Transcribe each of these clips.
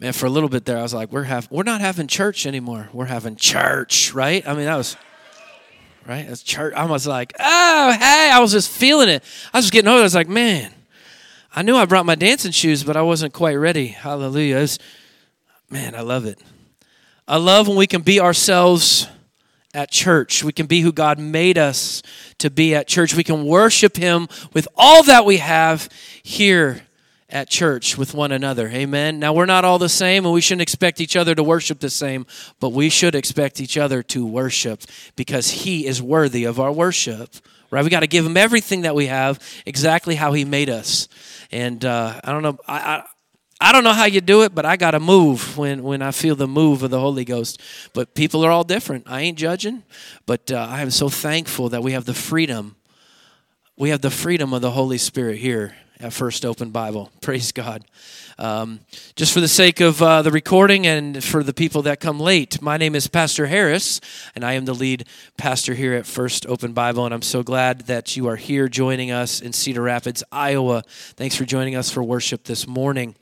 man, for a little bit there, I was like, we're have we're not having church anymore. We're having church, right? I mean, that was right. That's church. I was like, oh, hey, I was just feeling it. I was just getting over. It. I was like, man, I knew I brought my dancing shoes, but I wasn't quite ready. Hallelujah. Was, man, I love it. I love when we can be ourselves at church. We can be who God made us to be at church. We can worship Him with all that we have here at church with one another. Amen. Now, we're not all the same, and we shouldn't expect each other to worship the same, but we should expect each other to worship because He is worthy of our worship. Right? We got to give Him everything that we have, exactly how He made us. And uh, I don't know. I, I I don't know how you do it, but I got to move when, when I feel the move of the Holy Ghost. But people are all different. I ain't judging, but uh, I am so thankful that we have the freedom. We have the freedom of the Holy Spirit here at First Open Bible. Praise God. Um, just for the sake of uh, the recording and for the people that come late, my name is Pastor Harris, and I am the lead pastor here at First Open Bible. And I'm so glad that you are here joining us in Cedar Rapids, Iowa. Thanks for joining us for worship this morning.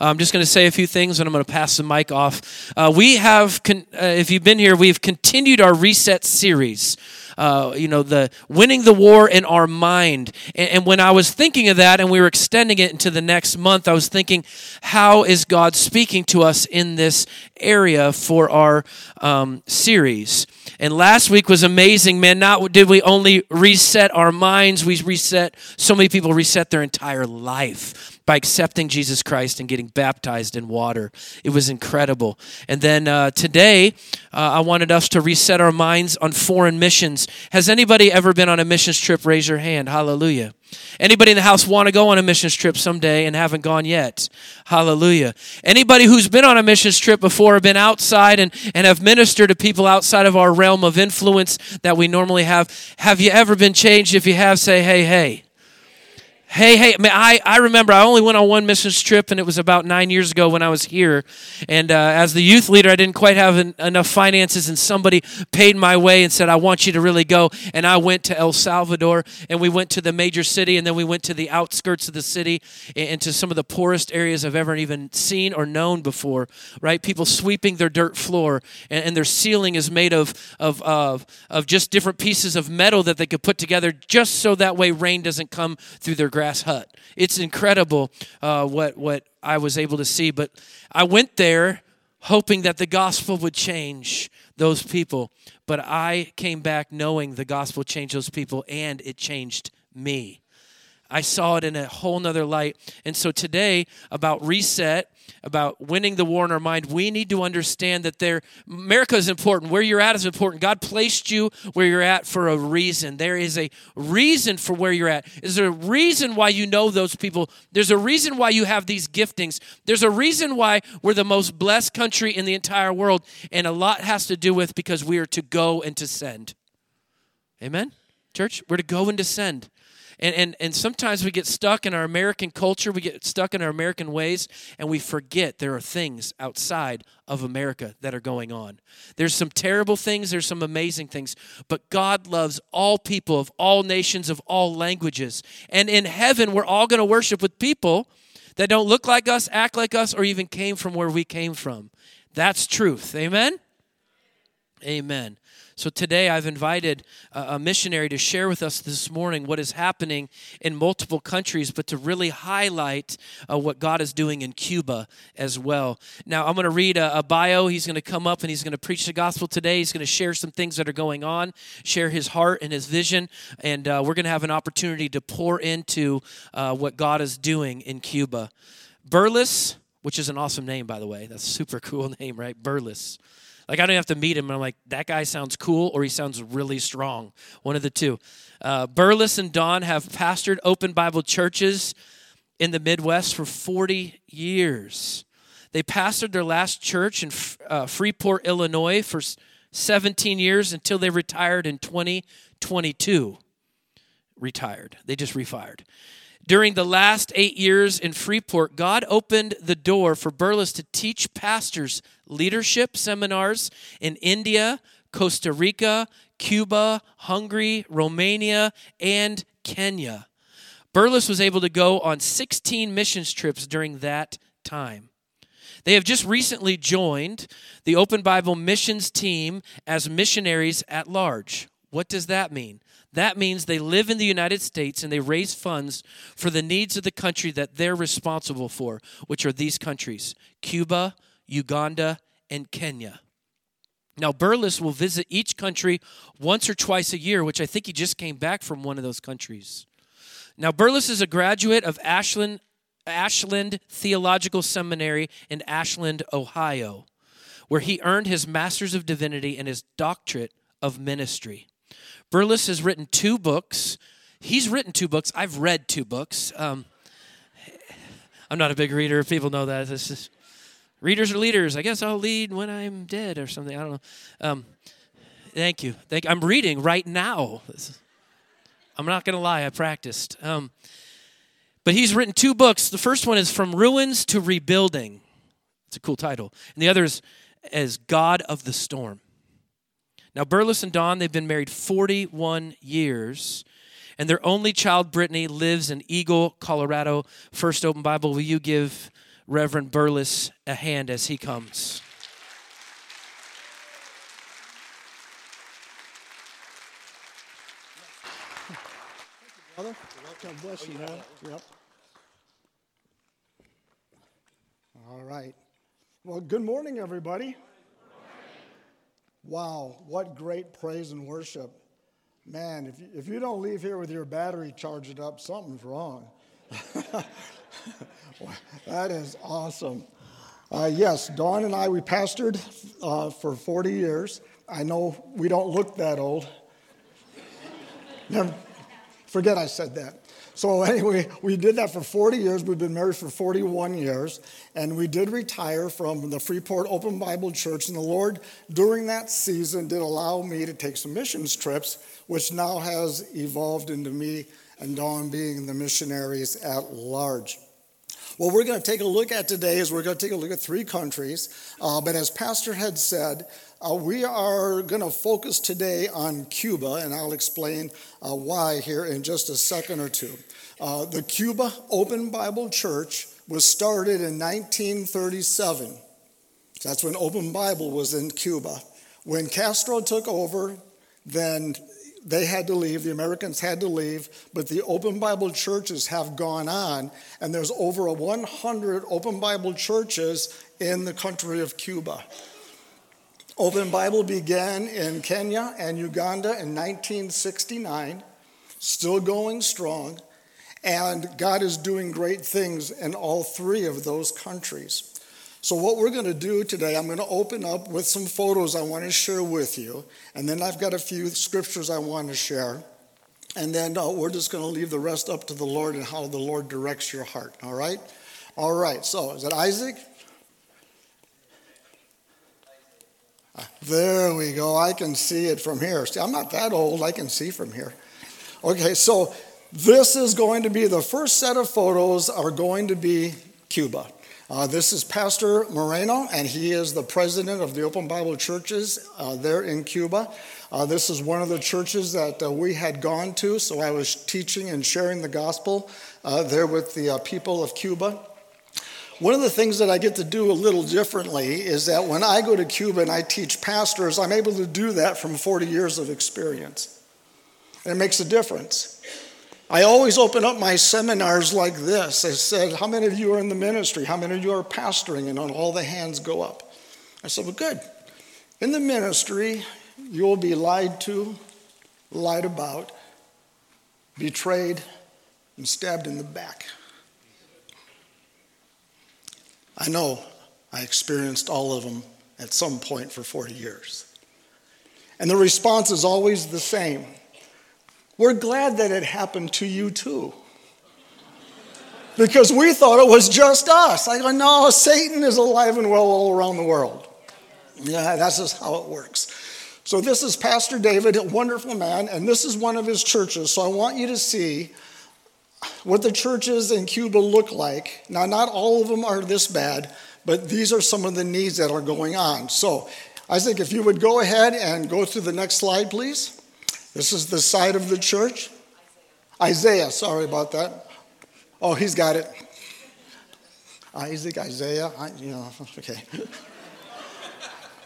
I'm just going to say a few things, and I'm going to pass the mic off. Uh, we have, con- uh, if you've been here, we've continued our reset series uh, you know, the winning the war in our mind. And, and when I was thinking of that and we were extending it into the next month, I was thinking, how is God speaking to us in this area for our um, series? And last week was amazing, man. Not did we only reset our minds, we reset, so many people reset their entire life by accepting Jesus Christ and getting baptized in water. It was incredible. And then uh, today, uh, I wanted us to reset our minds on foreign missions. Has anybody ever been on a missions trip? Raise your hand. Hallelujah. Anybody in the house want to go on a missions trip someday and haven't gone yet? Hallelujah. Anybody who's been on a missions trip before or been outside and, and have ministered to people outside of our realm of influence that we normally have, have you ever been changed? If you have, say, hey, hey. Hey, hey, I, I remember I only went on one missions trip, and it was about nine years ago when I was here. And uh, as the youth leader, I didn't quite have enough finances, and somebody paid my way and said, I want you to really go. And I went to El Salvador, and we went to the major city, and then we went to the outskirts of the city and to some of the poorest areas I've ever even seen or known before, right? People sweeping their dirt floor, and, and their ceiling is made of, of, of, of just different pieces of metal that they could put together just so that way rain doesn't come through their grass hut. It's incredible uh, what what I was able to see. But I went there hoping that the gospel would change those people. But I came back knowing the gospel changed those people and it changed me. I saw it in a whole nother light. And so today, about reset, about winning the war in our mind, we need to understand that there America is important. Where you're at is important. God placed you where you're at for a reason. There is a reason for where you're at. Is there a reason why you know those people? There's a reason why you have these giftings. There's a reason why we're the most blessed country in the entire world. And a lot has to do with because we are to go and to send. Amen? Church, we're to go and to send. And, and, and sometimes we get stuck in our American culture, we get stuck in our American ways, and we forget there are things outside of America that are going on. There's some terrible things, there's some amazing things, but God loves all people of all nations, of all languages. And in heaven, we're all going to worship with people that don't look like us, act like us, or even came from where we came from. That's truth. Amen? Amen. So today I've invited a missionary to share with us this morning what is happening in multiple countries, but to really highlight uh, what God is doing in Cuba as well. Now I'm going to read a, a bio. He's going to come up and he's going to preach the gospel today. He's going to share some things that are going on, share his heart and his vision, and uh, we're going to have an opportunity to pour into uh, what God is doing in Cuba. Burles, which is an awesome name, by the way. That's a super cool name, right? Burles. Like I don't have to meet him, and I'm like, that guy sounds cool, or he sounds really strong. One of the two. Uh, Burles and Dawn have pastored open Bible churches in the Midwest for 40 years. They pastored their last church in uh, Freeport, Illinois, for 17 years until they retired in 2022. Retired. They just refired. During the last eight years in Freeport, God opened the door for Burles to teach pastors leadership seminars in India, Costa Rica, Cuba, Hungary, Romania, and Kenya. Burles was able to go on 16 missions trips during that time. They have just recently joined the Open Bible missions team as missionaries at large. What does that mean? That means they live in the United States and they raise funds for the needs of the country that they're responsible for, which are these countries Cuba, Uganda, and Kenya. Now, Burles will visit each country once or twice a year, which I think he just came back from one of those countries. Now, Burles is a graduate of Ashland, Ashland Theological Seminary in Ashland, Ohio, where he earned his Master's of Divinity and his Doctorate of Ministry. Burles has written two books. He's written two books. I've read two books. Um, I'm not a big reader. If people know that. This is readers are leaders. I guess I'll lead when I'm dead or something. I don't know. Um, thank you. Thank. You. I'm reading right now. I'm not going to lie. I practiced. Um, but he's written two books. The first one is From Ruins to Rebuilding. It's a cool title. And the other is as God of the Storm. Now, Burles and Dawn, they've been married 41 years, and their only child, Brittany, lives in Eagle, Colorado. First Open Bible, will you give Reverend Burles a hand as he comes? Brother, God bless you. Yep. All right. Well, good morning, everybody. Wow, what great praise and worship. Man, if you, if you don't leave here with your battery charged up, something's wrong. that is awesome. Uh, yes, Dawn and I, we pastored uh, for 40 years. I know we don't look that old. Never, forget I said that. So, anyway, we did that for 40 years. We've been married for 41 years. And we did retire from the Freeport Open Bible Church. And the Lord, during that season, did allow me to take some missions trips, which now has evolved into me and Dawn being the missionaries at large. What we're going to take a look at today is we're going to take a look at three countries. Uh, but as Pastor had said, uh, we are going to focus today on Cuba, and I'll explain uh, why here in just a second or two. Uh, the Cuba Open Bible Church was started in 1937. That's when Open Bible was in Cuba. When Castro took over, then they had to leave, the Americans had to leave, but the open Bible churches have gone on, and there's over 100 open Bible churches in the country of Cuba. Open Bible began in Kenya and Uganda in 1969, still going strong, and God is doing great things in all three of those countries. So, what we're going to do today, I'm going to open up with some photos I want to share with you, and then I've got a few scriptures I want to share. And then uh, we're just going to leave the rest up to the Lord and how the Lord directs your heart. All right? All right. So, is that Isaac? There we go. I can see it from here. See, I'm not that old. I can see from here. Okay, so this is going to be the first set of photos are going to be Cuba. Uh, this is Pastor Moreno, and he is the president of the Open Bible Churches uh, there in Cuba. Uh, this is one of the churches that uh, we had gone to, so I was teaching and sharing the gospel uh, there with the uh, people of Cuba. One of the things that I get to do a little differently is that when I go to Cuba and I teach pastors, I'm able to do that from 40 years of experience. And it makes a difference. I always open up my seminars like this. I said, How many of you are in the ministry? How many of you are pastoring? And all the hands go up. I said, Well, good. In the ministry, you'll be lied to, lied about, betrayed, and stabbed in the back. I know I experienced all of them at some point for 40 years. And the response is always the same we're glad that it happened to you too. Because we thought it was just us. I go, no, Satan is alive and well all around the world. Yeah, that's just how it works. So, this is Pastor David, a wonderful man, and this is one of his churches. So, I want you to see what the churches in Cuba look like. Now, not all of them are this bad, but these are some of the needs that are going on. So, I think if you would go ahead and go through the next slide, please. This is the side of the church. Isaiah, sorry about that. Oh, he's got it. Uh, Isaac, Isaiah, I, you know, okay.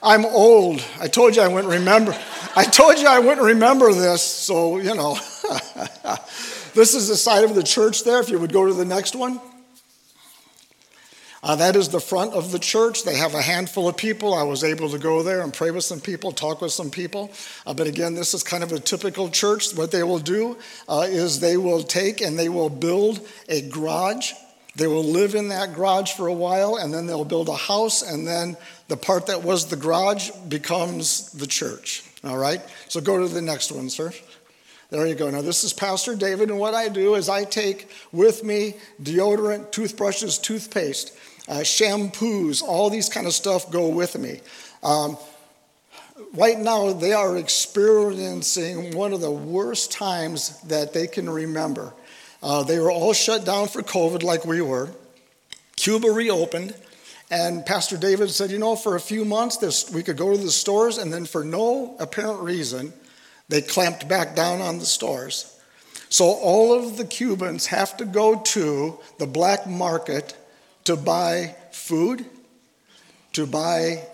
I'm old. I told you I wouldn't remember. I told you I wouldn't remember this, so, you know. this is the side of the church there, if you would go to the next one. Uh, that is the front of the church. They have a handful of people. I was able to go there and pray with some people, talk with some people. Uh, but again, this is kind of a typical church. What they will do uh, is they will take and they will build a garage. They will live in that garage for a while, and then they'll build a house, and then the part that was the garage becomes the church. All right? So go to the next one, sir. There you go. Now, this is Pastor David, and what I do is I take with me deodorant, toothbrushes, toothpaste uh, shampoos, all these kind of stuff go with me. Um, right now, they are experiencing one of the worst times that they can remember. Uh, they were all shut down for COVID, like we were. Cuba reopened, and Pastor David said, You know, for a few months, this, we could go to the stores, and then for no apparent reason, they clamped back down on the stores. So all of the Cubans have to go to the black market to buy food, to buy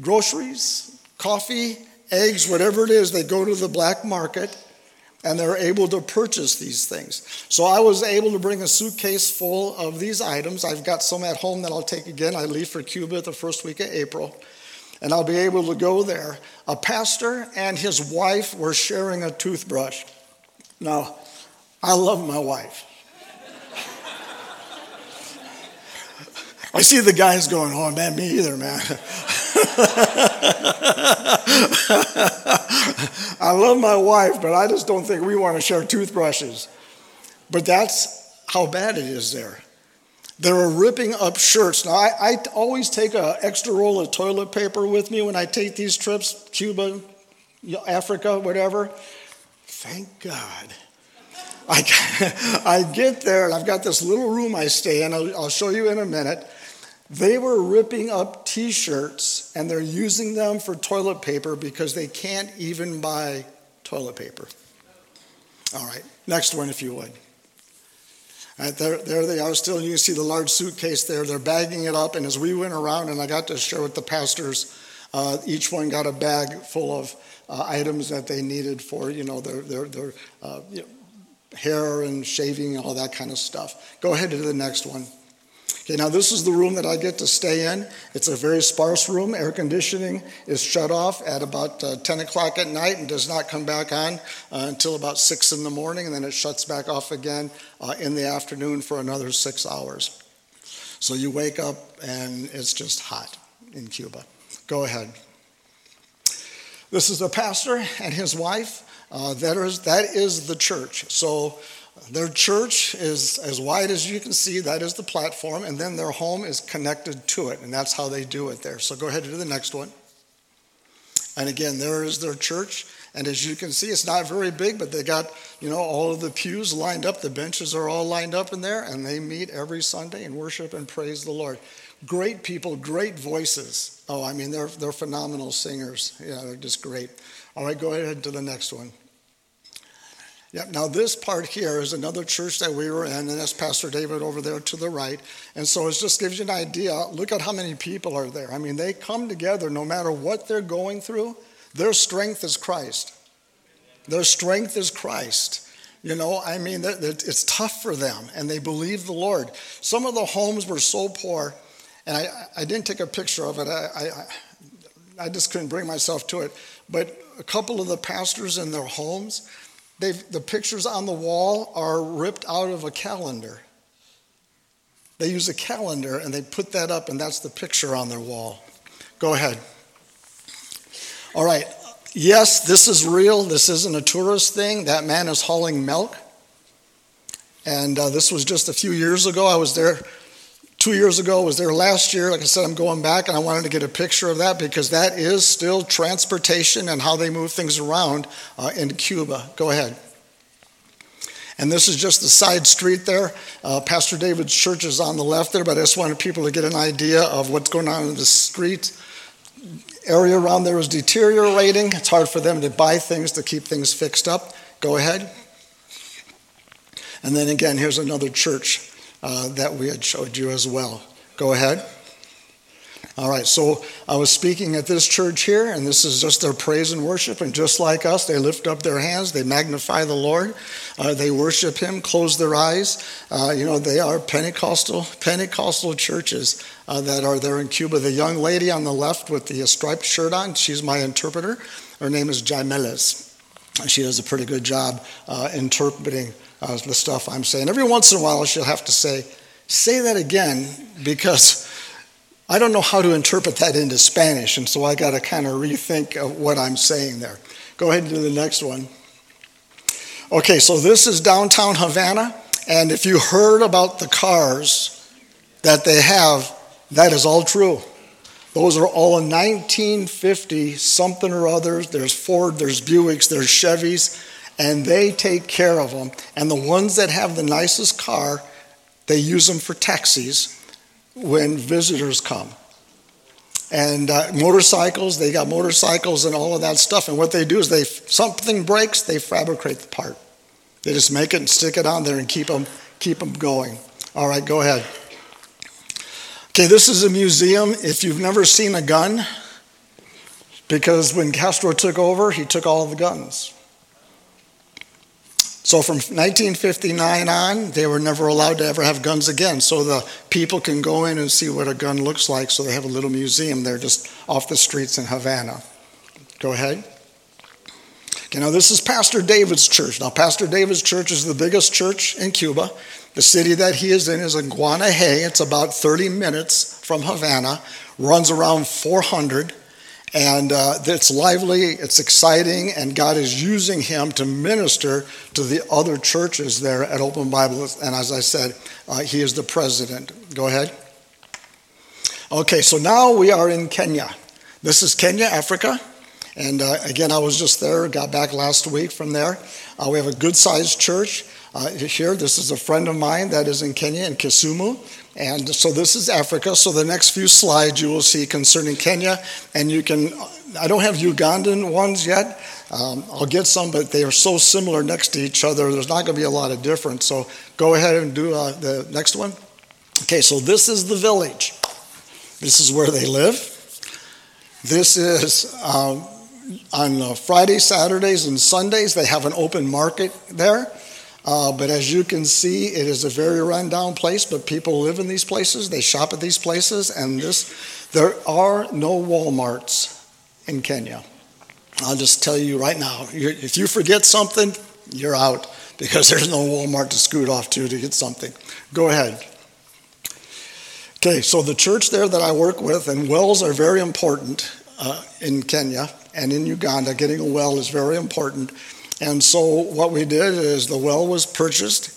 groceries, coffee, eggs, whatever it is. They go to the black market and they're able to purchase these things. So I was able to bring a suitcase full of these items. I've got some at home that I'll take again. I leave for Cuba the first week of April, and I'll be able to go there. A pastor and his wife were sharing a toothbrush. Now, I love my wife. I see the guys going, oh man, me either, man. I love my wife, but I just don't think we want to share toothbrushes. But that's how bad it is there. They were ripping up shirts. Now, I, I always take an extra roll of toilet paper with me when I take these trips, Cuba, Africa, whatever. Thank God. I, I get there and I've got this little room I stay in. I'll, I'll show you in a minute. They were ripping up t shirts and they're using them for toilet paper because they can't even buy toilet paper. All right, next one, if you would. Right, there, there they are still. You can see the large suitcase there. They're bagging it up. And as we went around, and I got to share with the pastors, uh, each one got a bag full of uh, items that they needed for, you know, their, their, their uh, you know, hair and shaving and all that kind of stuff. Go ahead to the next one. Okay, now this is the room that I get to stay in. It's a very sparse room. Air conditioning is shut off at about uh, 10 o'clock at night and does not come back on uh, until about 6 in the morning, and then it shuts back off again uh, in the afternoon for another six hours. So you wake up and it's just hot in Cuba. Go ahead. This is a pastor and his wife. Uh, that, is, that is the church. So their church is as wide as you can see, that is the platform, and then their home is connected to it, and that's how they do it there. So go ahead to the next one. And again, there is their church, and as you can see, it's not very big, but they got, you know, all of the pews lined up, the benches are all lined up in there, and they meet every Sunday and worship and praise the Lord. Great people, great voices. Oh, I mean, they're, they're phenomenal singers. Yeah, they're just great. All right, go ahead to the next one. Yeah, now this part here is another church that we were in, and that's Pastor David over there to the right. And so it just gives you an idea. Look at how many people are there. I mean, they come together no matter what they're going through, their strength is Christ. Their strength is Christ. You know, I mean, it's tough for them, and they believe the Lord. Some of the homes were so poor, and I, I didn't take a picture of it. I, I, I just couldn't bring myself to it. But a couple of the pastors in their homes, They've, the pictures on the wall are ripped out of a calendar. They use a calendar and they put that up, and that's the picture on their wall. Go ahead. All right. Yes, this is real. This isn't a tourist thing. That man is hauling milk. And uh, this was just a few years ago. I was there two years ago, was there last year. Like I said, I'm going back and I wanted to get a picture of that because that is still transportation and how they move things around uh, in Cuba. Go ahead. And this is just the side street there. Uh, Pastor David's church is on the left there, but I just wanted people to get an idea of what's going on in the street. Area around there is deteriorating. It's hard for them to buy things to keep things fixed up. Go ahead. And then again, here's another church uh, that we had showed you as well. Go ahead. All right, so I was speaking at this church here, and this is just their praise and worship. And just like us, they lift up their hands, they magnify the Lord, uh, they worship Him, close their eyes. Uh, you know, they are Pentecostal Pentecostal churches uh, that are there in Cuba. The young lady on the left with the striped shirt on, she's my interpreter. Her name is Jaimeles. She does a pretty good job uh, interpreting uh, the stuff I'm saying. Every once in a while, she'll have to say, "Say that again," because I don't know how to interpret that into Spanish, and so I got to kind of rethink of what I'm saying there. Go ahead and do the next one. Okay, so this is downtown Havana, and if you heard about the cars that they have, that is all true. Those are all in 1950 something or others. There's Ford, there's Buicks, there's Chevys, and they take care of them. And the ones that have the nicest car, they use them for taxis when visitors come. And uh, motorcycles, they got motorcycles and all of that stuff. And what they do is they something breaks, they fabricate the part. They just make it and stick it on there and keep them keep them going. All right, go ahead. Okay, this is a museum. If you've never seen a gun, because when Castro took over, he took all the guns. So from 1959 on, they were never allowed to ever have guns again. So the people can go in and see what a gun looks like. So they have a little museum there just off the streets in Havana. Go ahead. Okay, now this is Pastor David's church. Now, Pastor David's church is the biggest church in Cuba. The city that he is in is in. It's about 30 minutes from Havana, runs around 400. And uh, it's lively, it's exciting, and God is using him to minister to the other churches there at Open Bible. And as I said, uh, he is the president. Go ahead. Okay, so now we are in Kenya. This is Kenya, Africa. And uh, again, I was just there, got back last week from there. Uh, we have a good sized church uh, here. This is a friend of mine that is in Kenya, in Kisumu. And so this is Africa. So the next few slides you will see concerning Kenya. And you can, I don't have Ugandan ones yet. Um, I'll get some, but they are so similar next to each other, there's not going to be a lot of difference. So go ahead and do uh, the next one. Okay, so this is the village. This is where they live. This is um, on uh, Fridays, Saturdays, and Sundays, they have an open market there. Uh, but as you can see, it is a very rundown place, but people live in these places, they shop at these places, and this, there are no Walmarts in Kenya. I'll just tell you right now if you forget something, you're out because there's no Walmart to scoot off to to get something. Go ahead. Okay, so the church there that I work with, and wells are very important uh, in Kenya and in Uganda. Getting a well is very important. And so what we did is the well was purchased,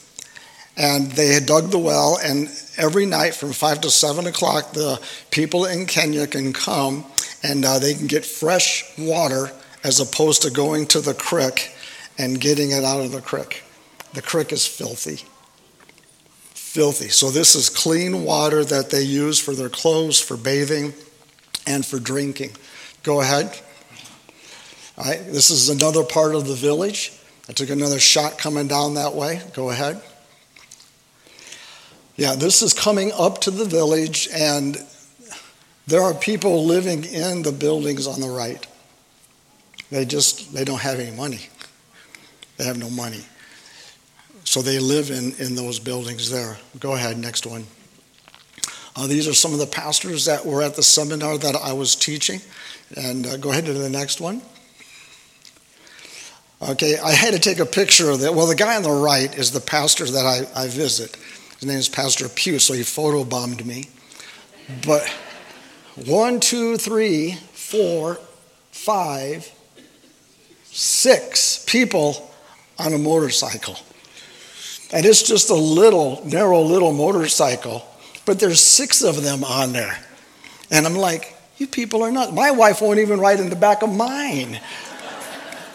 and they had dug the well, and every night from five to seven o'clock, the people in Kenya can come and uh, they can get fresh water as opposed to going to the creek and getting it out of the creek. The creek is filthy. Filthy. So, this is clean water that they use for their clothes, for bathing, and for drinking. Go ahead. Right, this is another part of the village. I took another shot coming down that way. Go ahead. Yeah, this is coming up to the village, and there are people living in the buildings on the right. They just they don't have any money. They have no money. So they live in, in those buildings there. Go ahead, next one. Uh, these are some of the pastors that were at the seminar that I was teaching. And uh, go ahead to the next one. Okay, I had to take a picture of that. Well, the guy on the right is the pastor that I, I visit. His name is Pastor Pugh, so he photobombed me. But one, two, three, four, five, six people on a motorcycle. And it's just a little, narrow little motorcycle, but there's six of them on there. And I'm like, you people are not. My wife won't even ride in the back of mine.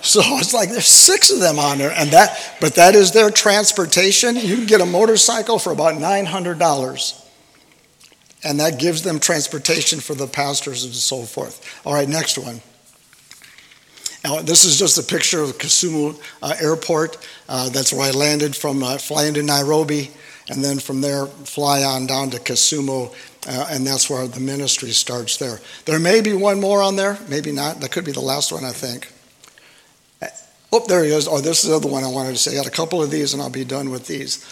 So it's like there's six of them on there, and that, but that is their transportation. You can get a motorcycle for about nine hundred dollars, and that gives them transportation for the pastors and so forth. All right, next one. Now, this is just a picture of Kisumu uh, Airport. Uh, that's where I landed from uh, flying to Nairobi, and then from there fly on down to Kisumu, uh, and that's where the ministry starts there. There may be one more on there, maybe not. That could be the last one, I think. Oh, there he is. Oh, this is the other one I wanted to say. I got a couple of these, and I'll be done with these.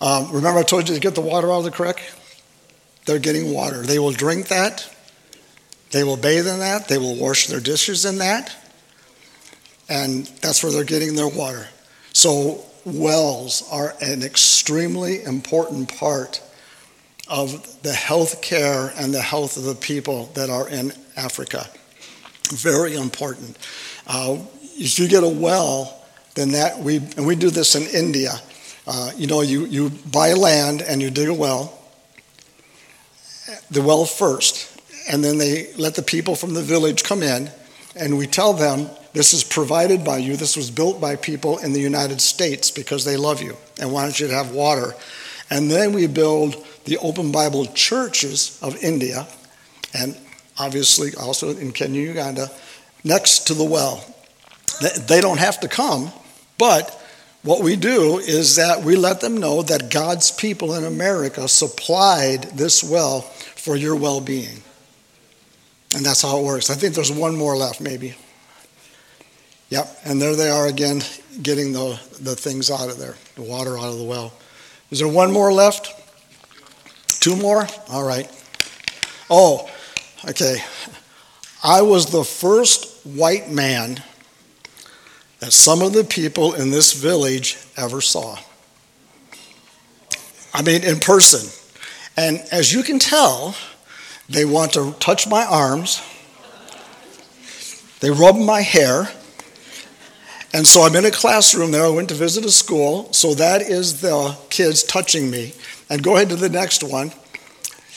Um, remember, I told you to get the water out of the creek? They're getting water. They will drink that. They will bathe in that. They will wash their dishes in that. And that's where they're getting their water. So, wells are an extremely important part of the health care and the health of the people that are in Africa. Very important. Uh, if you get a well, then that we and we do this in India. Uh, you know, you you buy land and you dig a well. The well first, and then they let the people from the village come in, and we tell them this is provided by you. This was built by people in the United States because they love you and want you to have water. And then we build the Open Bible churches of India, and obviously also in Kenya, Uganda, next to the well. They don't have to come, but what we do is that we let them know that God's people in America supplied this well for your well being. And that's how it works. I think there's one more left, maybe. Yep, and there they are again, getting the, the things out of there, the water out of the well. Is there one more left? Two more? All right. Oh, okay. I was the first white man that some of the people in this village ever saw. I mean, in person. And as you can tell, they want to touch my arms, they rub my hair. And so I'm in a classroom there. I went to visit a school. So that is the kids touching me. And go ahead to the next one.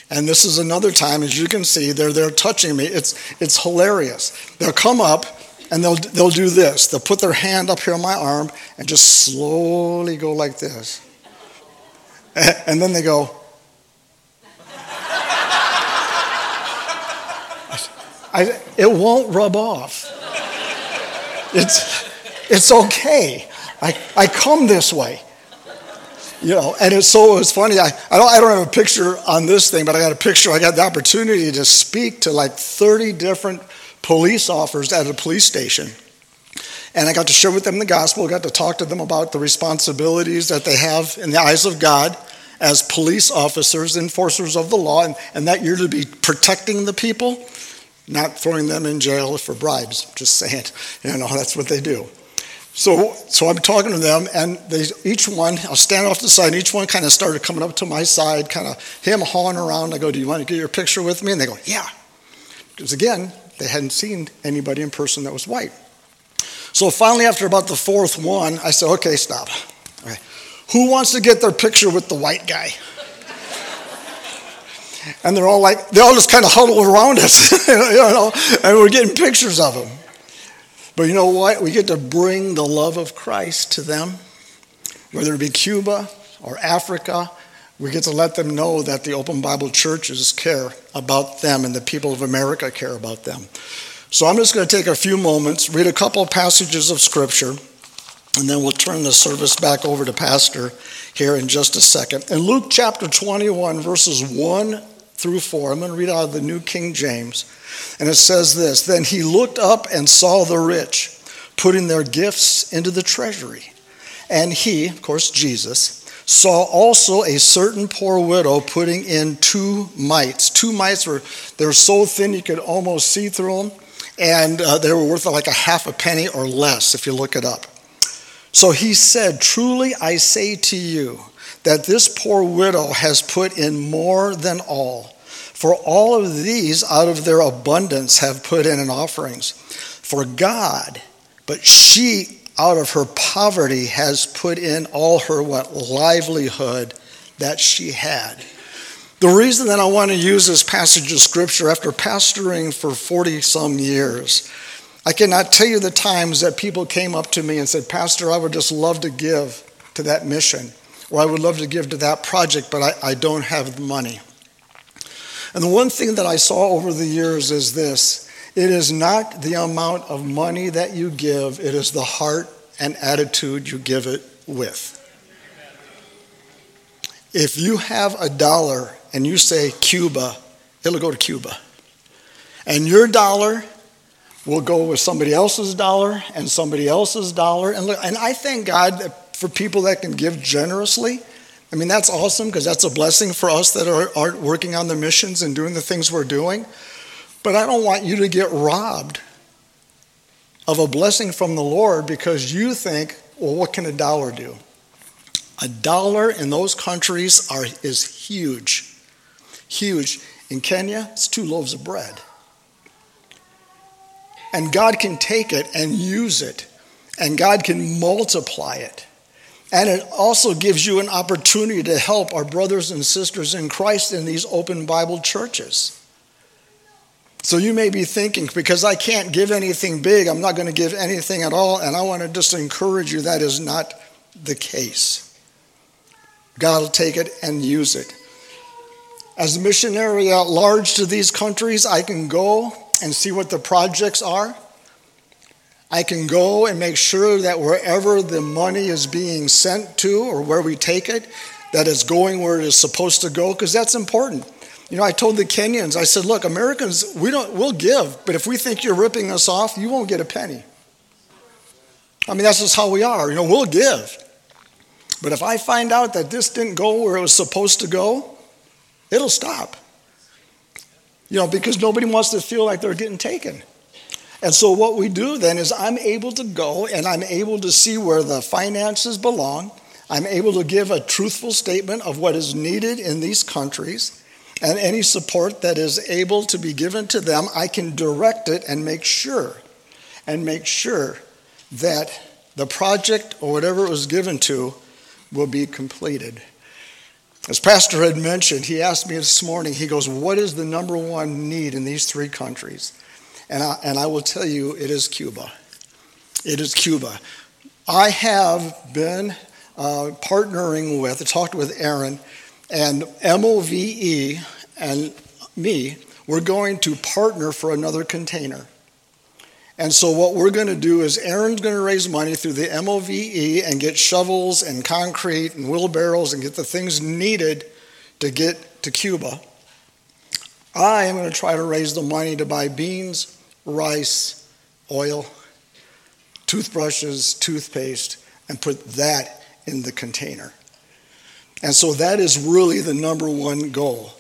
And this is another time, as you can see, they're there touching me. It's, it's hilarious. They'll come up and they'll, they'll do this. They'll put their hand up here on my arm and just slowly go like this. And then they go, I, it won't rub off. It's, it's okay. I, I come this way. You know, and it's so it's funny. I, I, don't, I don't have a picture on this thing, but I got a picture. I got the opportunity to speak to like 30 different police officers at a police station. And I got to share with them the gospel, got to talk to them about the responsibilities that they have in the eyes of God as police officers, enforcers of the law, and, and that you're to be protecting the people, not throwing them in jail for bribes. Just saying, you know, that's what they do. So, so I'm talking to them, and they, each one, I'll stand off the side, and each one kind of started coming up to my side, kind of him hauling around. I go, Do you want to get your picture with me? And they go, Yeah. Because again, they hadn't seen anybody in person that was white. So finally, after about the fourth one, I said, okay, stop. Okay. Who wants to get their picture with the white guy? and they're all like, they all just kind of huddle around us, you know, and we're getting pictures of them. But you know what? We get to bring the love of Christ to them, whether it be Cuba or Africa we get to let them know that the Open Bible churches care about them and the people of America care about them. So I'm just going to take a few moments, read a couple of passages of Scripture, and then we'll turn the service back over to Pastor here in just a second. In Luke chapter 21, verses 1 through 4, I'm going to read out of the New King James, and it says this Then he looked up and saw the rich putting their gifts into the treasury. And he, of course, Jesus, saw also a certain poor widow putting in two mites. Two mites were they were so thin you could almost see through them, and uh, they were worth like a half a penny or less if you look it up. So he said, "Truly I say to you that this poor widow has put in more than all." For all of these out of their abundance have put in offerings for God, but she out of her poverty has put in all her what livelihood that she had. The reason that I want to use this passage of scripture after pastoring for 40 some years, I cannot tell you the times that people came up to me and said, Pastor, I would just love to give to that mission, or I would love to give to that project, but I, I don't have the money. And the one thing that I saw over the years is this it is not the amount of money that you give, it is the heart and attitude you give it with. If you have a dollar and you say Cuba, it'll go to Cuba. And your dollar will go with somebody else's dollar and somebody else's dollar. And, look, and I thank God for people that can give generously. I mean, that's awesome because that's a blessing for us that are, are working on the missions and doing the things we're doing. But I don't want you to get robbed of a blessing from the Lord because you think, well, what can a dollar do? A dollar in those countries are, is huge. Huge. In Kenya, it's two loaves of bread. And God can take it and use it, and God can multiply it. And it also gives you an opportunity to help our brothers and sisters in Christ in these open Bible churches. So you may be thinking, because I can't give anything big, I'm not going to give anything at all. And I want to just encourage you that is not the case. God will take it and use it. As a missionary at large to these countries, I can go and see what the projects are. I can go and make sure that wherever the money is being sent to or where we take it, that it's going where it is supposed to go, because that's important. You know, I told the Kenyans, I said, look, Americans, we don't, we'll give, but if we think you're ripping us off, you won't get a penny. I mean, that's just how we are. You know, we'll give. But if I find out that this didn't go where it was supposed to go, it'll stop. You know, because nobody wants to feel like they're getting taken. And so what we do then is I'm able to go and I'm able to see where the finances belong. I'm able to give a truthful statement of what is needed in these countries. And any support that is able to be given to them, I can direct it and make sure, and make sure that the project or whatever it was given to will be completed. As Pastor had mentioned, he asked me this morning, he goes, What is the number one need in these three countries? And I, and I will tell you, it is Cuba. It is Cuba. I have been uh, partnering with, I talked with Aaron, and MOVE and me, we're going to partner for another container. And so, what we're going to do is, Aaron's going to raise money through the MOVE and get shovels and concrete and wheelbarrows and get the things needed to get to Cuba. I am going to try to raise the money to buy beans, rice, oil, toothbrushes, toothpaste, and put that in the container. And so that is really the number one goal.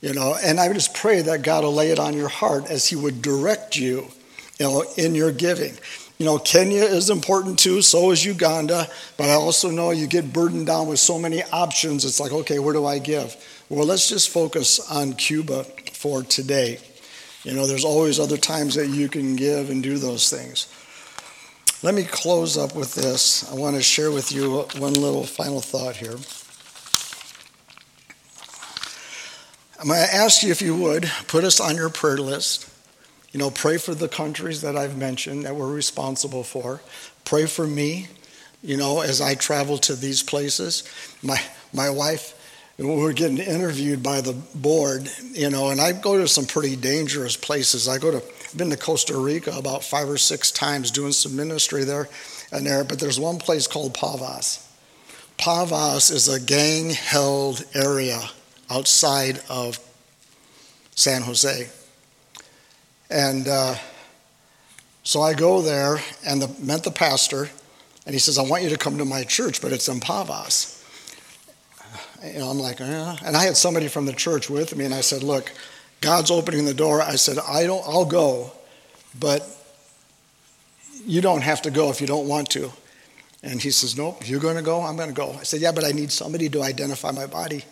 You know, and I just pray that God will lay it on your heart as He would direct you, you know, in your giving. You know, Kenya is important too, so is Uganda, but I also know you get burdened down with so many options. It's like, okay, where do I give? Well, let's just focus on Cuba for today. You know, there's always other times that you can give and do those things. Let me close up with this. I want to share with you one little final thought here. I'm going to ask you if you would put us on your prayer list. You know, pray for the countries that I've mentioned that we're responsible for. Pray for me, you know, as I travel to these places. My, my wife, we're getting interviewed by the board, you know, and I go to some pretty dangerous places. I go to, I've been to Costa Rica about five or six times doing some ministry there and there, but there's one place called Pavas. Pavas is a gang held area outside of San Jose. And uh, so I go there and the, met the pastor, and he says, I want you to come to my church, but it's in Pavas. Know, I'm like, eh. and I had somebody from the church with me, and I said, Look, God's opening the door. I said, I don't, I'll go, but you don't have to go if you don't want to. And he says, Nope, you're going to go? I'm going to go. I said, Yeah, but I need somebody to identify my body.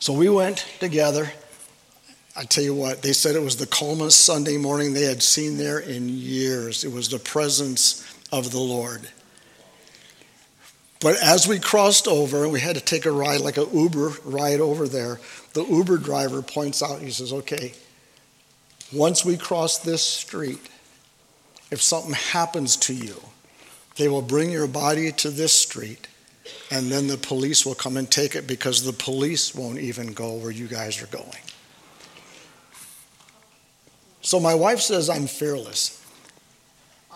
So we went together. I tell you what, they said it was the calmest Sunday morning they had seen there in years. It was the presence of the Lord. But as we crossed over, and we had to take a ride, like an Uber ride over there, the Uber driver points out, he says, okay, once we cross this street, if something happens to you, they will bring your body to this street and then the police will come and take it because the police won't even go where you guys are going. So my wife says I'm fearless.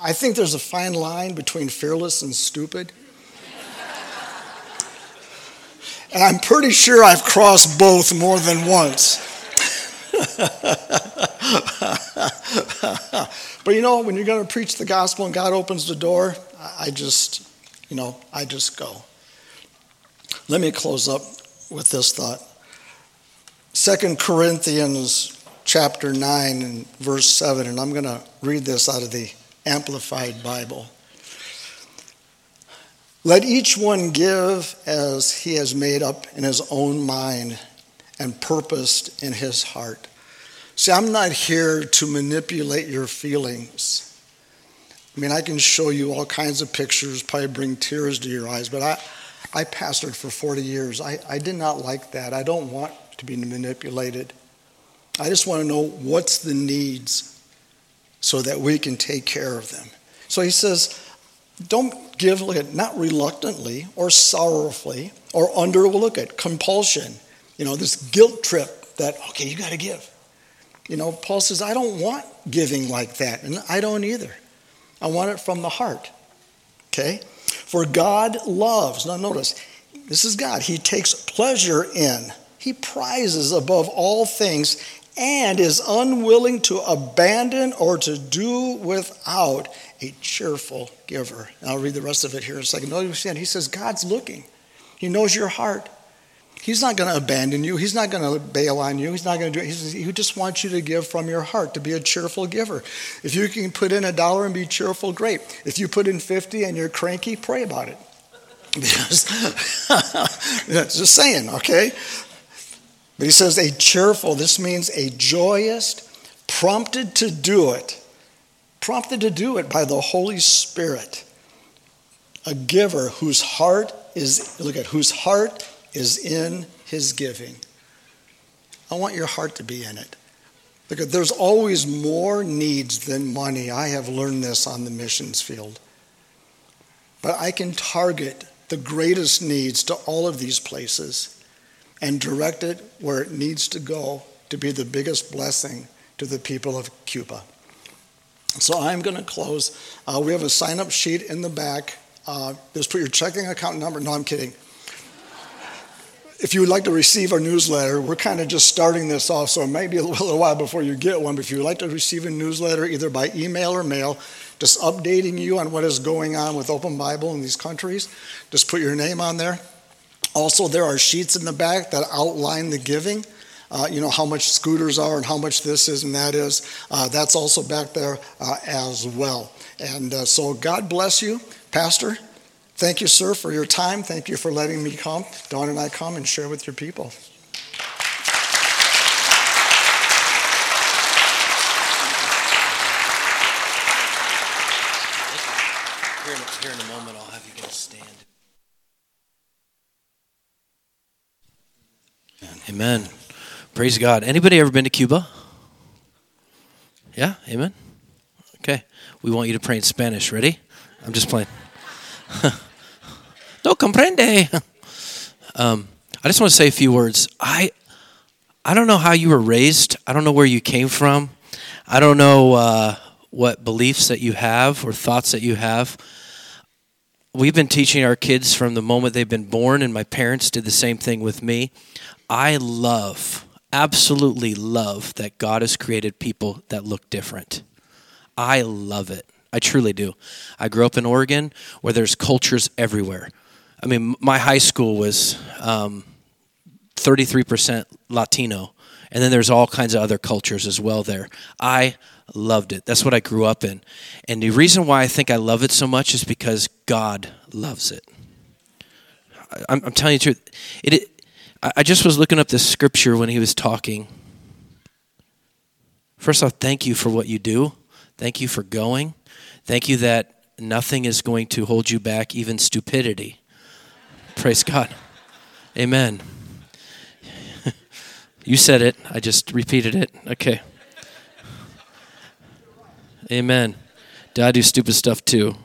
I think there's a fine line between fearless and stupid. And I'm pretty sure I've crossed both more than once. but you know, when you're going to preach the gospel and God opens the door, I just, you know, I just go. Let me close up with this thought. Second Corinthians chapter 9 and verse 7, and I'm going to read this out of the Amplified Bible. Let each one give as he has made up in his own mind and purposed in his heart. See, I'm not here to manipulate your feelings. I mean, I can show you all kinds of pictures, probably bring tears to your eyes, but I, I pastored for 40 years. I, I did not like that. I don't want to be manipulated. I just want to know what's the needs so that we can take care of them. So he says, don't give, look at, not reluctantly or sorrowfully or under, look at, compulsion. You know, this guilt trip that, okay, you got to give. You know, Paul says, I don't want giving like that, and I don't either. I want it from the heart. Okay? For God loves, now notice, this is God. He takes pleasure in, He prizes above all things, and is unwilling to abandon or to do without a cheerful giver. And I'll read the rest of it here in a second. Notice he says, God's looking, He knows your heart. He's not going to abandon you. He's not going to bail on you. He's not going to do it. He just wants you to give from your heart, to be a cheerful giver. If you can put in a dollar and be cheerful, great. If you put in 50 and you're cranky, pray about it. Just saying, okay? But he says a cheerful, this means a joyous, prompted to do it, prompted to do it by the Holy Spirit. A giver whose heart is, look at, whose heart is in his giving. I want your heart to be in it. Because there's always more needs than money. I have learned this on the missions field. But I can target the greatest needs to all of these places and direct it where it needs to go to be the biggest blessing to the people of Cuba. So I'm going to close. Uh, we have a sign up sheet in the back. Uh, just put your checking account number. No, I'm kidding if you would like to receive our newsletter, we're kind of just starting this off, so it may be a little while before you get one. But if you would like to receive a newsletter, either by email or mail, just updating you on what is going on with Open Bible in these countries, just put your name on there. Also, there are sheets in the back that outline the giving. Uh, you know how much scooters are and how much this is and that is. Uh, that's also back there uh, as well. And uh, so, God bless you, Pastor. Thank you, sir, for your time. Thank you for letting me come, Dawn and I come and share with your people. Here in a moment, I'll have you guys stand. Amen. Praise God. Anybody ever been to Cuba? Yeah? Amen? Okay. We want you to pray in Spanish. Ready? I'm just playing. no comprende. Um, I just want to say a few words. I I don't know how you were raised. I don't know where you came from. I don't know uh, what beliefs that you have or thoughts that you have. We've been teaching our kids from the moment they've been born, and my parents did the same thing with me. I love, absolutely love, that God has created people that look different. I love it. I truly do. I grew up in Oregon where there's cultures everywhere. I mean, my high school was um, 33% Latino, and then there's all kinds of other cultures as well there. I loved it. That's what I grew up in. And the reason why I think I love it so much is because God loves it. I'm, I'm telling you the truth. It, it, I just was looking up this scripture when he was talking. First off, thank you for what you do. Thank you for going. Thank you that nothing is going to hold you back, even stupidity. Praise God. Amen. you said it. I just repeated it. Okay. Amen. Did I do stupid stuff too?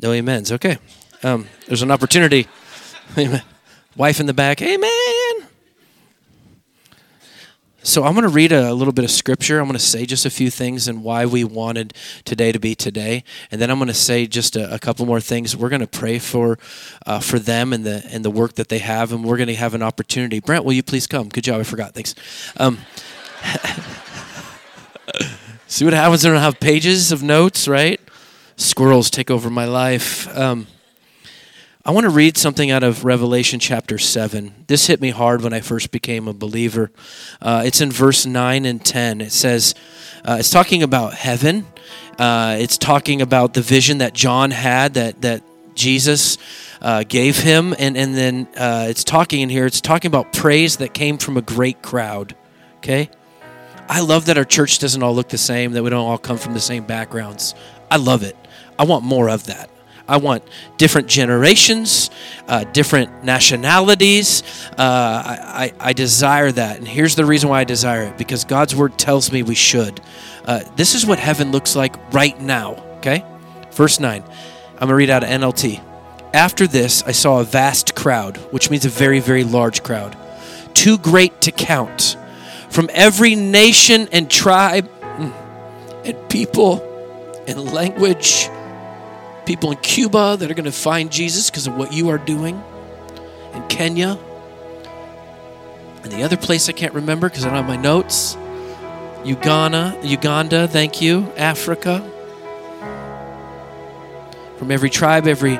No amens. Okay. Um, there's an opportunity. Amen. Wife in the back. Amen. So I'm going to read a, little bit of scripture. I'm going to say just a few things and why we wanted today to be today, and then I'm going to say just a, a couple more things. We're going to pray for uh, for them and the and the work that they have, and we're going to have an opportunity. Brent, will you please come? Good job. I forgot. Thanks. Um, see what happens when I don't have pages of notes, right? Squirrels take over my life. Um, I want to read something out of Revelation chapter 7. This hit me hard when I first became a believer. Uh, it's in verse 9 and 10. It says, uh, it's talking about heaven. Uh, it's talking about the vision that John had that, that Jesus uh, gave him. And, and then uh, it's talking in here, it's talking about praise that came from a great crowd. Okay? I love that our church doesn't all look the same, that we don't all come from the same backgrounds. I love it. I want more of that. I want different generations, uh, different nationalities. Uh, I, I, desire that. And here's the reason why I desire it because God's word tells me we should. Uh, this is what heaven looks like right now, okay? Verse 9. I'm going to read out of NLT. After this, I saw a vast crowd, which means a very, very large crowd, too great to count, from every nation and tribe mm, and people and language people in Cuba that are going to find Jesus because of what you are doing, in Kenya, and the other place I can't remember because I don't have my notes. Uganda, Uganda, thank you. Africa. From every tribe, every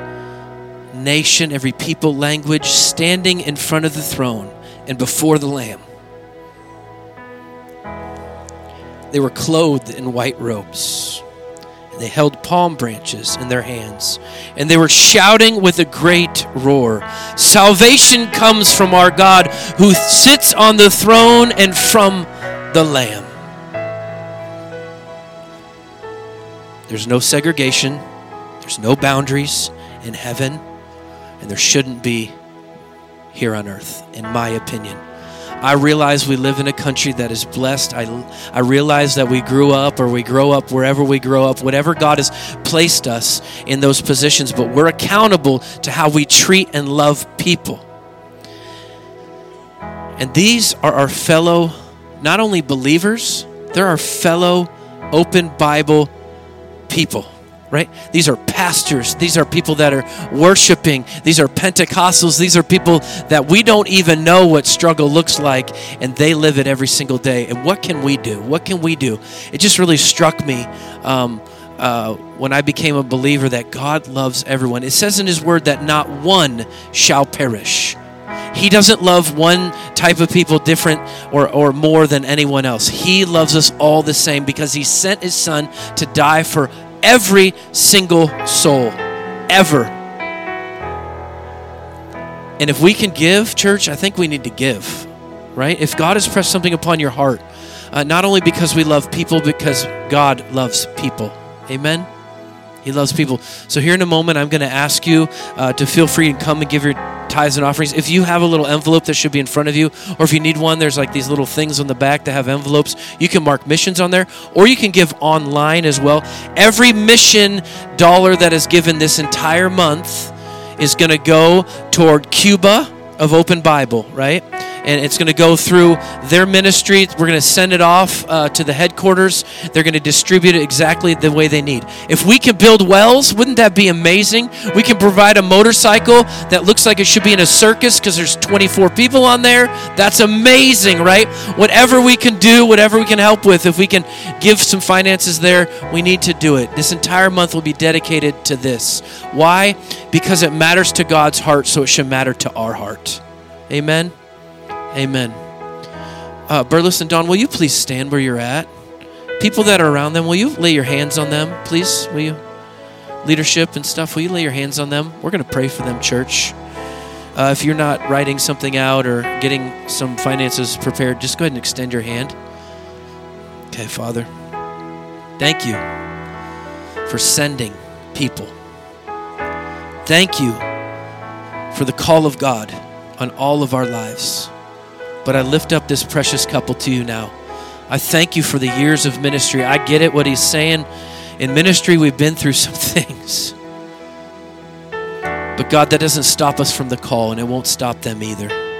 nation, every people, language, standing in front of the throne and before the Lamb. They were clothed in white robes and they held palm branches in their hands. And they were shouting with a great roar Salvation comes from our God who sits on the throne and from the Lamb. There's no segregation, there's no boundaries in heaven, and there shouldn't be here on earth, in my opinion. I realize we live in a country that is blessed. I, I realize that we grew up or we grow up wherever we grow up, whatever God has placed us in those positions, but we're accountable to how we treat and love people. And these are our fellow, not only believers, they're our fellow open Bible people right? These are pastors. These are people that are worshiping. These are Pentecostals. These are people that we don't even know what struggle looks like, and they live it every single day. And what can we do? What can we do? It just really struck me. Um, uh, when I became a believer, that God loves everyone. It says in His Word that not one shall perish. He doesn't love one type of people different or, or more than anyone else. He loves us all the same because He sent His Son to die for every single soul ever. And if we can give, church, I think we need to give, right? If God has pressed something upon your heart, uh, not only because we love people, because God loves people. Amen? He loves people. So, here in a moment, I'm going to ask you uh, to feel free and come and give your tithes and offerings. If you have a little envelope that should be in front of you, or if you need one, there's like these little things on the back that have envelopes. You can mark missions on there, or you can give online as well. Every mission dollar that is given this entire month is going to go toward Cuba of Open Bible, right? And it's going to go through their ministry. We're going to send it off uh, to the headquarters. They're going to distribute it exactly the way they need. If we can build wells, wouldn't that be amazing? We can provide a motorcycle that looks like it should be in a circus because there's 24 people on there. That's amazing, right? Whatever we can do, whatever we can help with, if we can give some finances there, we need to do it. This entire month will be dedicated to this. Why? Because it matters to God's heart, so it should matter to our heart. Amen. Amen. Uh, Burles and Dawn, will you please stand where you're at? People that are around them, will you lay your hands on them, please? Will you? Leadership and stuff, will you lay your hands on them? We're going to pray for them, church. Uh, if you're not writing something out or getting some finances prepared, just go ahead and extend your hand. Okay, Father, thank you for sending people. Thank you for the call of God on all of our lives. But I lift up this precious couple to you now. I thank you for the years of ministry. I get it what he's saying. In ministry, we've been through some things. But God, that doesn't stop us from the call, and it won't stop them either.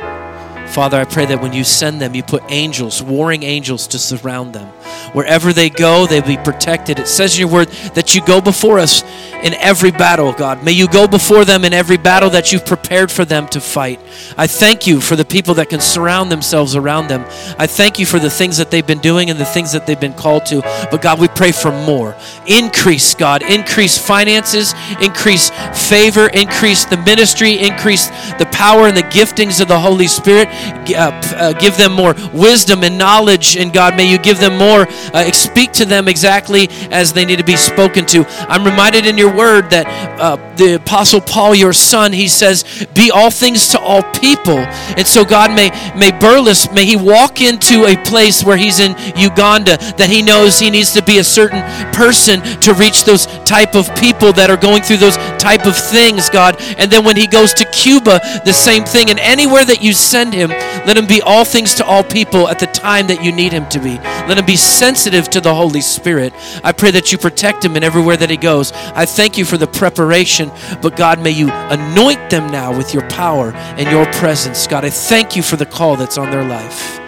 Father, I pray that when you send them, you put angels, warring angels, to surround them. Wherever they go, they'll be protected. It says in your word that you go before us in every battle, God. May you go before them in every battle that you've prepared for them to fight. I thank you for the people that can surround themselves around them. I thank you for the things that they've been doing and the things that they've been called to. But God, we pray for more. Increase, God. Increase finances, increase favor, increase the ministry, increase the power and the giftings of the Holy Spirit uh, uh, give them more wisdom and knowledge. And God, may you give them more, uh, speak to them exactly as they need to be spoken to. I'm reminded in your word that uh, the Apostle Paul, your son, he says, Be all things to all people. And so, God, may, may Burles, may he walk into a place where he's in Uganda that he knows he needs to be a certain person to reach those type of people that are going through those type of things, God. And then when he goes to Cuba, the same thing. And anywhere that you send him, let him be all things to all people at the time that you need him to be. Let him be sensitive to the Holy Spirit. I pray that you protect him in everywhere that he goes. I thank you for the preparation, but God, may you anoint them now with your power and your presence. God, I thank you for the call that's on their life.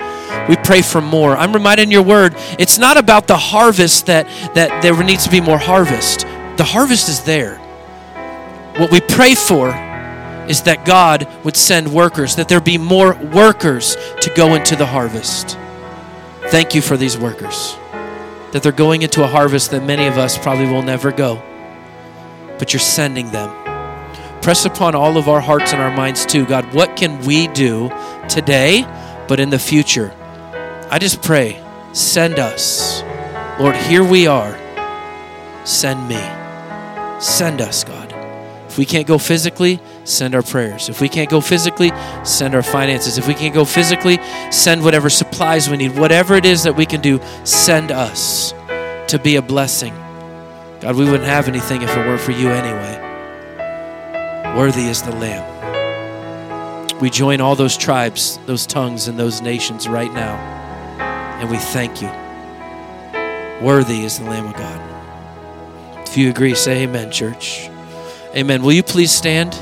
We pray for more. I'm reminded in your word, it's not about the harvest that, that there needs to be more harvest. The harvest is there. What we pray for is that God would send workers, that there be more workers to go into the harvest. Thank you for these workers, that they're going into a harvest that many of us probably will never go, but you're sending them. Press upon all of our hearts and our minds too, God. What can we do today, but in the future? I just pray, send us. Lord, here we are. Send me. Send us, God. If we can't go physically, send our prayers. If we can't go physically, send our finances. If we can't go physically, send whatever supplies we need. Whatever it is that we can do, send us to be a blessing. God, we wouldn't have anything if it weren't for you anyway. Worthy is the Lamb. We join all those tribes, those tongues, and those nations right now, and we thank you. Worthy is the Lamb of God. If you agree, say amen, church. Amen. Will you please stand?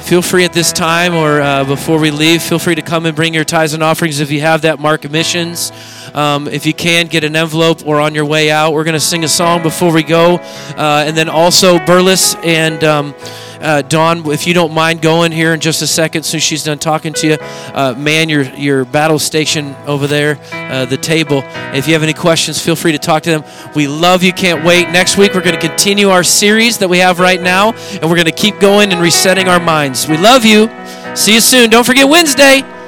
Feel free at this time or uh, before we leave, feel free to come and bring your tithes and offerings if you have that mark missions. Um, if you can, get an envelope or on your way out. We're going to sing a song before we go. Uh, and then also, Burles and. Um, uh, Dawn, if you don't mind going here in just a second, since she's done talking to you, uh, man your your battle station over there, uh, the table. If you have any questions, feel free to talk to them. We love you. Can't wait. Next week we're going to continue our series that we have right now, and we're going to keep going and resetting our minds. We love you. See you soon. Don't forget Wednesday.